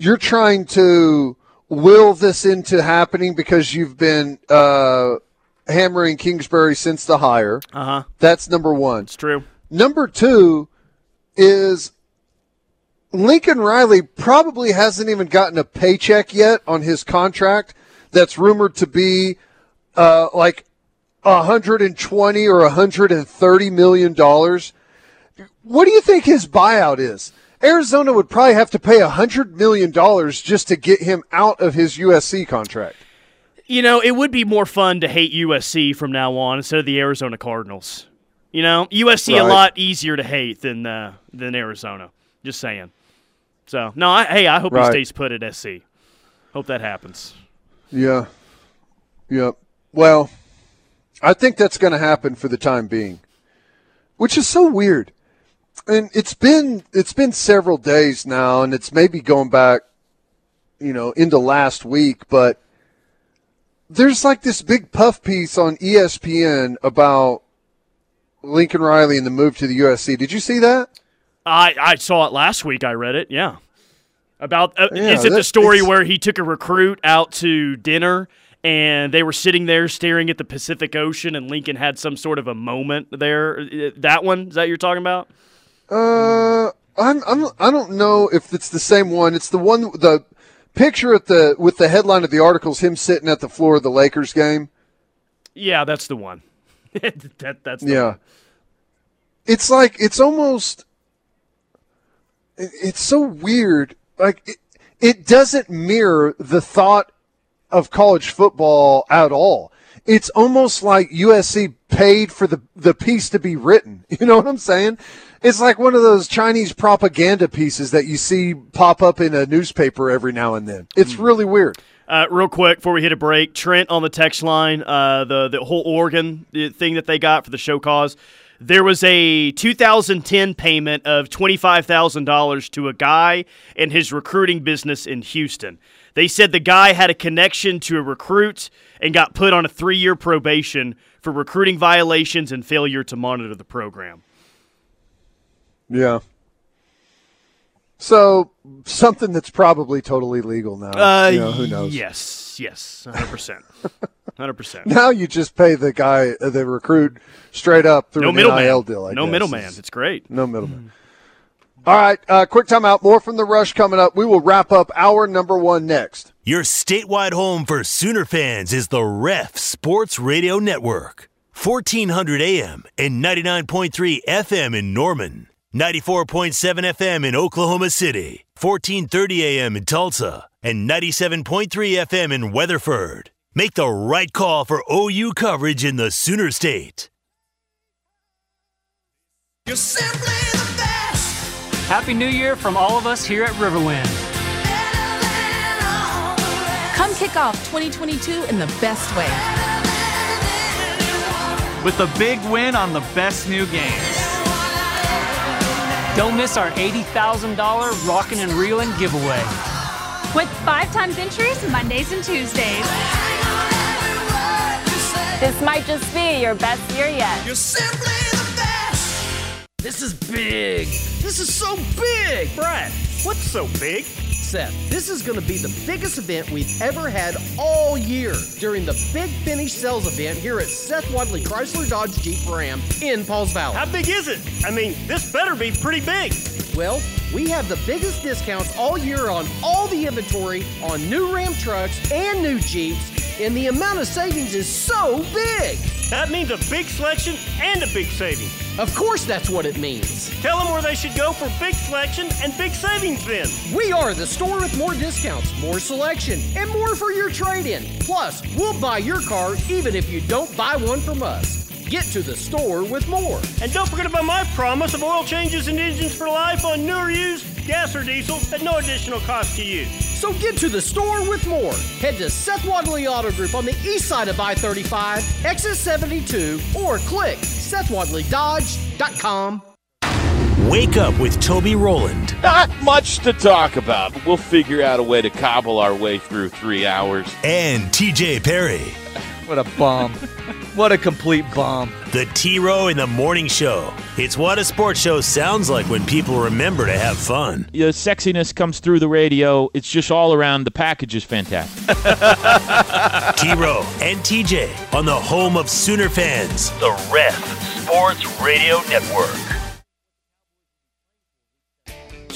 you're trying to will this into happening because you've been uh, hammering Kingsbury since the hire. Uh huh. That's number one. It's true. Number two is Lincoln Riley probably hasn't even gotten a paycheck yet on his contract that's rumored to be uh, like 120 or 130 million dollars. What do you think his buyout is? Arizona would probably have to pay a hundred million dollars just to get him out of his USC contract. You know, it would be more fun to hate USC from now on instead of the Arizona Cardinals. You know, USC a lot easier to hate than uh, than Arizona. Just saying. So no, I, hey, I hope Right. he stays put at SC. Hope that happens. Yeah. Yep. Well, I think that's going to happen for the time being, which is so weird. And it's been it's been several days now, and it's maybe going back, you know, into last week. But there's like this big puff piece on ESPN about Lincoln Riley and the move to the USC. Did you see that? I I saw it last week. I read it. Yeah. About uh, Yeah, is it the story where he took a recruit out to dinner and they were sitting there staring at the Pacific Ocean and Lincoln had some sort of a moment there? Uh, That one is that you're talking about? Uh, I'm, I'm, I don't know if it's the same one. It's the one, the picture at the, with the headline of the article is him sitting at the floor of the Lakers game. Yeah, that's the one. that that's Yeah. one. It's like, it's almost, it's so weird. Like, it, it doesn't mirror the thought of college football at all. It's almost like USC paid for the, the piece to be written. You know what I'm saying? It's like one of those Chinese propaganda pieces that you see pop up in a newspaper every now and then. It's really weird. Uh, real quick before we hit a break, Trent on the text line, uh, the the whole Oregon uh, thing that they got for the show cause. There was a 2010 payment of $25,000 to a guy and his recruiting business in Houston. They said the guy had a connection to a recruit and got put on a three year probation for recruiting violations and failure to monitor the program. Yeah. So something that's probably totally legal now. Uh, you know, who knows? Yes, yes, 100%. 100%. Now you just pay the guy, uh, the recruit, straight up through No middleman. NIL deal. I No guess. middleman. It's- It's great. No middleman. All right, uh, quick timeout. More from the rush coming up. We will wrap up our number one next. Your statewide home for Sooner fans is the Ref Sports Radio Network. 1400 AM and 99.3 FM in Norman. 94.7 FM in Oklahoma City. 1430 AM in Tulsa. And 97.3 FM in Weatherford. Make the right call for OU coverage in the Sooner State. You're simply the best. Happy New Year from all of us here at Riverwind. Come kick off 2022 in the best way. with a big win on the best new games. Don't miss our $80,000 Rockin' and Reelin' giveaway. With five times entries Mondays and Tuesdays. This might just be your best year yet. You're simply the best. This is big. This is so big. Brad, what's so big? Seth, this is going to be the biggest event we've ever had all year during the Big Finish Sales event here at Seth Wadley Chrysler Dodge Jeep Ram in Pauls Valley. How big is it? I mean, this better be pretty big. Well, we have the biggest discounts all year on all the inventory on new Ram trucks and new Jeeps, and the amount of savings is so big. That means a big selection and a big saving. Of course, that's what it means. Tell them where they should go for big selection and big savings then. We are the store with more discounts, more selection, and more for your trade in. Plus, we'll buy your car even if you don't buy one from us. Get to the store with more. And don't forget about my promise of oil changes and engines for life on new or used gas or diesel at no additional cost to you. So get to the store with more. Head to Seth Wadley Auto Group on the east side of I 35, exit 72, or click SethWadleyDodge.com. Wake up with Toby Rowland. Not much to talk about, but we'll figure out a way to cobble our way through three hours. and TJ Perry. What a bomb. what a complete bomb. The T Row in the Morning Show. It's what a sports show sounds like when people remember to have fun. The sexiness comes through the radio. It's just all around. The package is fantastic. T Row and TJ on the home of Sooner fans, the Ref Sports Radio Network.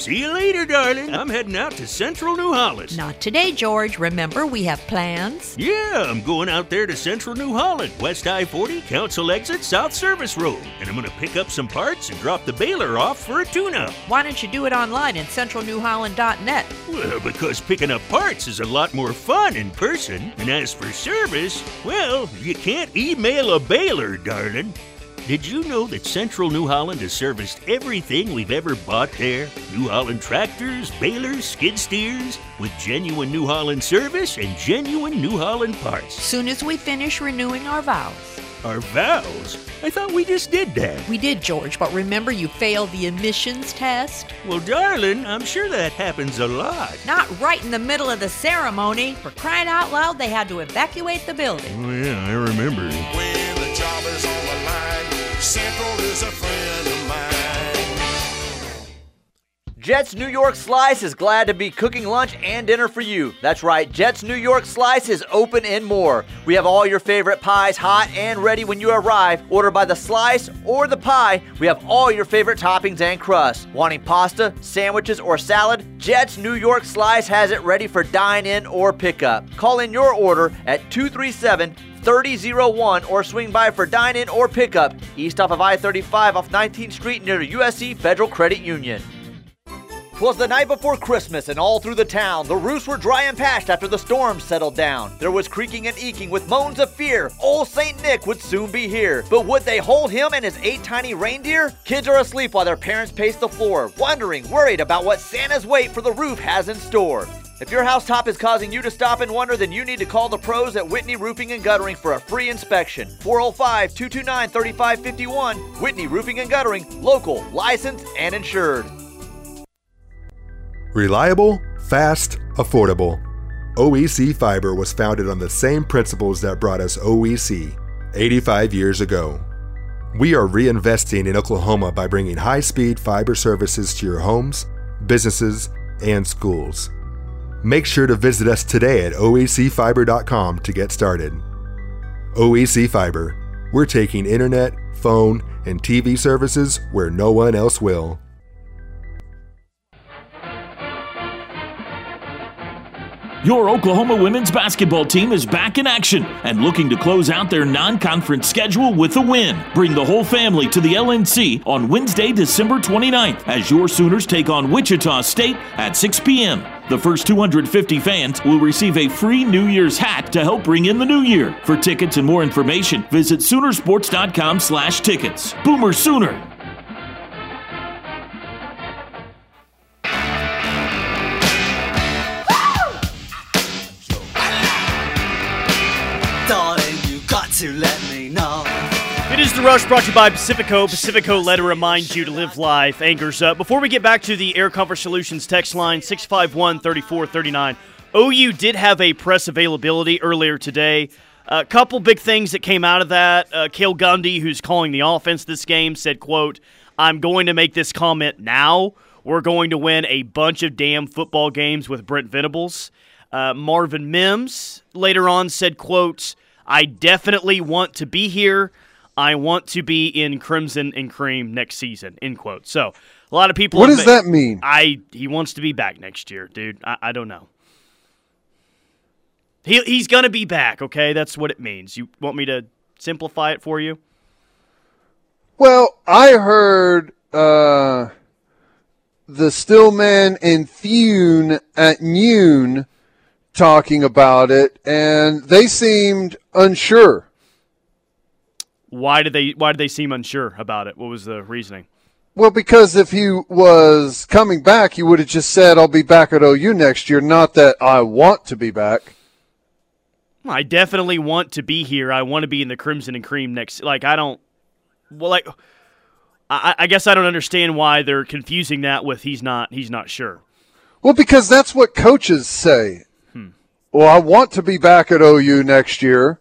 See you later, darling. I'm heading out to Central New Holland. Not today, George. Remember, we have plans. Yeah, I'm going out there to Central New Holland, West I 40, Council Exit, South Service Road. And I'm going to pick up some parts and drop the baler off for a tune up. Why don't you do it online at centralnewholland.net? Well, because picking up parts is a lot more fun in person. And as for service, well, you can't email a baler, darling. Did you know that Central New Holland has serviced everything we've ever bought there? New Holland tractors, balers, skid steers, with genuine New Holland service and genuine New Holland parts. Soon as we finish renewing our vows. Our vows? I thought we just did that. We did, George, but remember you failed the emissions test? Well, darling, I'm sure that happens a lot. Not right in the middle of the ceremony. For crying out loud, they had to evacuate the building. Oh, yeah, I remember. When is on the line, Central is a friend of mine. Jets New York Slice is glad to be cooking lunch and dinner for you. That's right, Jets New York Slice is open and more. We have all your favorite pies hot and ready when you arrive. Order by the slice or the pie. We have all your favorite toppings and crusts. Wanting pasta, sandwiches, or salad? Jets New York Slice has it ready for dine in or pickup. Call in your order at 237 3001 or swing by for dine in or pickup east off of I 35 off 19th Street near USC Federal Credit Union. Twas the night before Christmas, and all through the town, the roofs were dry and patched after the storm settled down. There was creaking and eking with moans of fear. Old Saint Nick would soon be here. But would they hold him and his eight tiny reindeer? Kids are asleep while their parents pace the floor, wondering, worried about what Santa's wait for the roof has in store. If your housetop is causing you to stop and wonder, then you need to call the pros at Whitney Roofing and Guttering for a free inspection. 405 229 3551. Whitney Roofing and Guttering, local, licensed, and insured. Reliable, fast, affordable. OEC Fiber was founded on the same principles that brought us OEC 85 years ago. We are reinvesting in Oklahoma by bringing high speed fiber services to your homes, businesses, and schools. Make sure to visit us today at oecfiber.com to get started. OEC Fiber, we're taking internet, phone, and TV services where no one else will. Your Oklahoma women's basketball team is back in action and looking to close out their non conference schedule with a win. Bring the whole family to the LNC on Wednesday, December 29th as your Sooners take on Wichita State at 6 p.m. The first 250 fans will receive a free New Year's hat to help bring in the new year. For tickets and more information, visit Soonersports.com slash tickets. Boomer Sooner! Got to let me know. It is the rush brought to you by Pacifico. Pacifico let it remind you to live life. Anchors up. Before we get back to the Air Comfort Solutions text line 651 3439, OU did have a press availability earlier today. A couple big things that came out of that. Uh, Cale Gundy, who's calling the offense this game, said, quote, I'm going to make this comment now. We're going to win a bunch of damn football games with Brent Venables. Uh, Marvin Mims later on said, quote, I definitely want to be here. I want to be in Crimson and Cream next season, end quote. So a lot of people What does that mean? I he wants to be back next year, dude. I, I don't know. He he's gonna be back, okay? That's what it means. You want me to simplify it for you? Well, I heard uh, the Stillman and Thune at noon talking about it, and they seemed unsure. Why did they why did they seem unsure about it? What was the reasoning? Well, because if he was coming back, he would have just said, I'll be back at OU next year, not that I want to be back. I definitely want to be here. I want to be in the Crimson and Cream next. Like I don't. Well, like I, I guess I don't understand why they're confusing that with he's not he's not sure. Well, because that's what coaches say. Well, I want to be back at OU next year.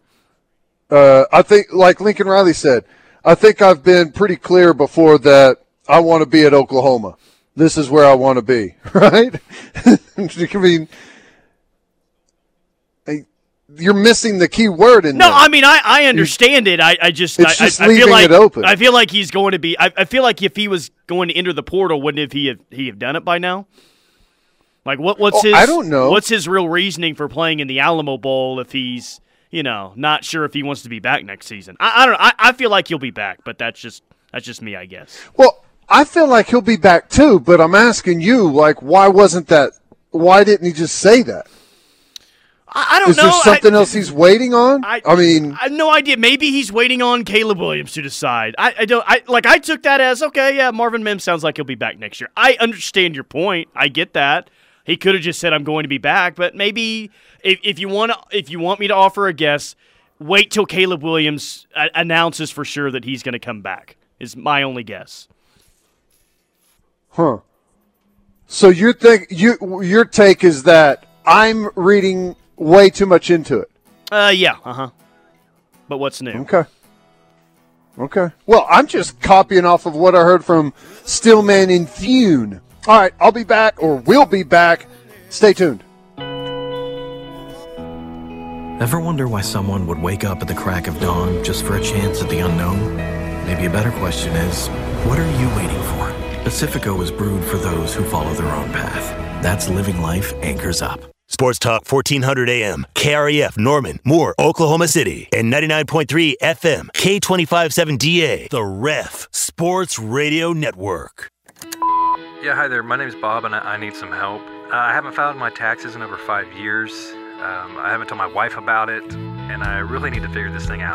Uh, I think, like Lincoln Riley said, I think I've been pretty clear before that I want to be at Oklahoma. This is where I want to be, right? I mean, you're missing the key word in No, there. I mean I, I understand it. I, I just It's I, just I, I feel leaving like it open. I feel like he's going to be. I, I feel like if he was going to enter the portal, wouldn't have he have he have done it by now? Like what what's Oh, his? I don't know. What's his real reasoning for playing in the Alamo Bowl if he's you know not sure if he wants to be back next season? I, I don't. know. I, I feel like he'll be back, but that's just that's just me, I guess. Well, I feel like he'll be back too, but I'm asking you, like, why wasn't that? Why didn't he just say that? I, I don't Is know. Is there something I, else he's waiting on? I, mean, I have no idea. Maybe he's waiting on Caleb Williams to decide. I, I don't. I like. I took that as okay. Yeah, Marvin Mims sounds like he'll be back next year. I understand your point. I get that. He could have just said I'm going to be back, but maybe if, if you want to, if you want me to offer a guess, wait till Caleb Williams uh, announces for sure that he's going to come back. Is my only guess. huh? So you think you your take is that I'm reading way too much into it. Uh, yeah. Uh huh. But what's new? Okay. Okay. Well, I'm just copying off of what I heard from Stillman in Thune. All right, I'll be back, or we'll be back. Stay tuned. Ever wonder why someone would wake up at the crack of dawn just for a chance at the unknown? Maybe a better question is, what are you waiting for? Pacifico is brewed for those who follow their own path. That's living life anchors up. Sports Talk 1400 AM, KREF Norman, Moore, Oklahoma City, and 99.3 FM, K257DA, The Ref Sports Radio Network. Yeah, hi there. My name is Bob, and I, I need some help. Uh, I haven't filed my taxes in over five years. Um, I haven't told my wife about it, and I really need to figure this thing out.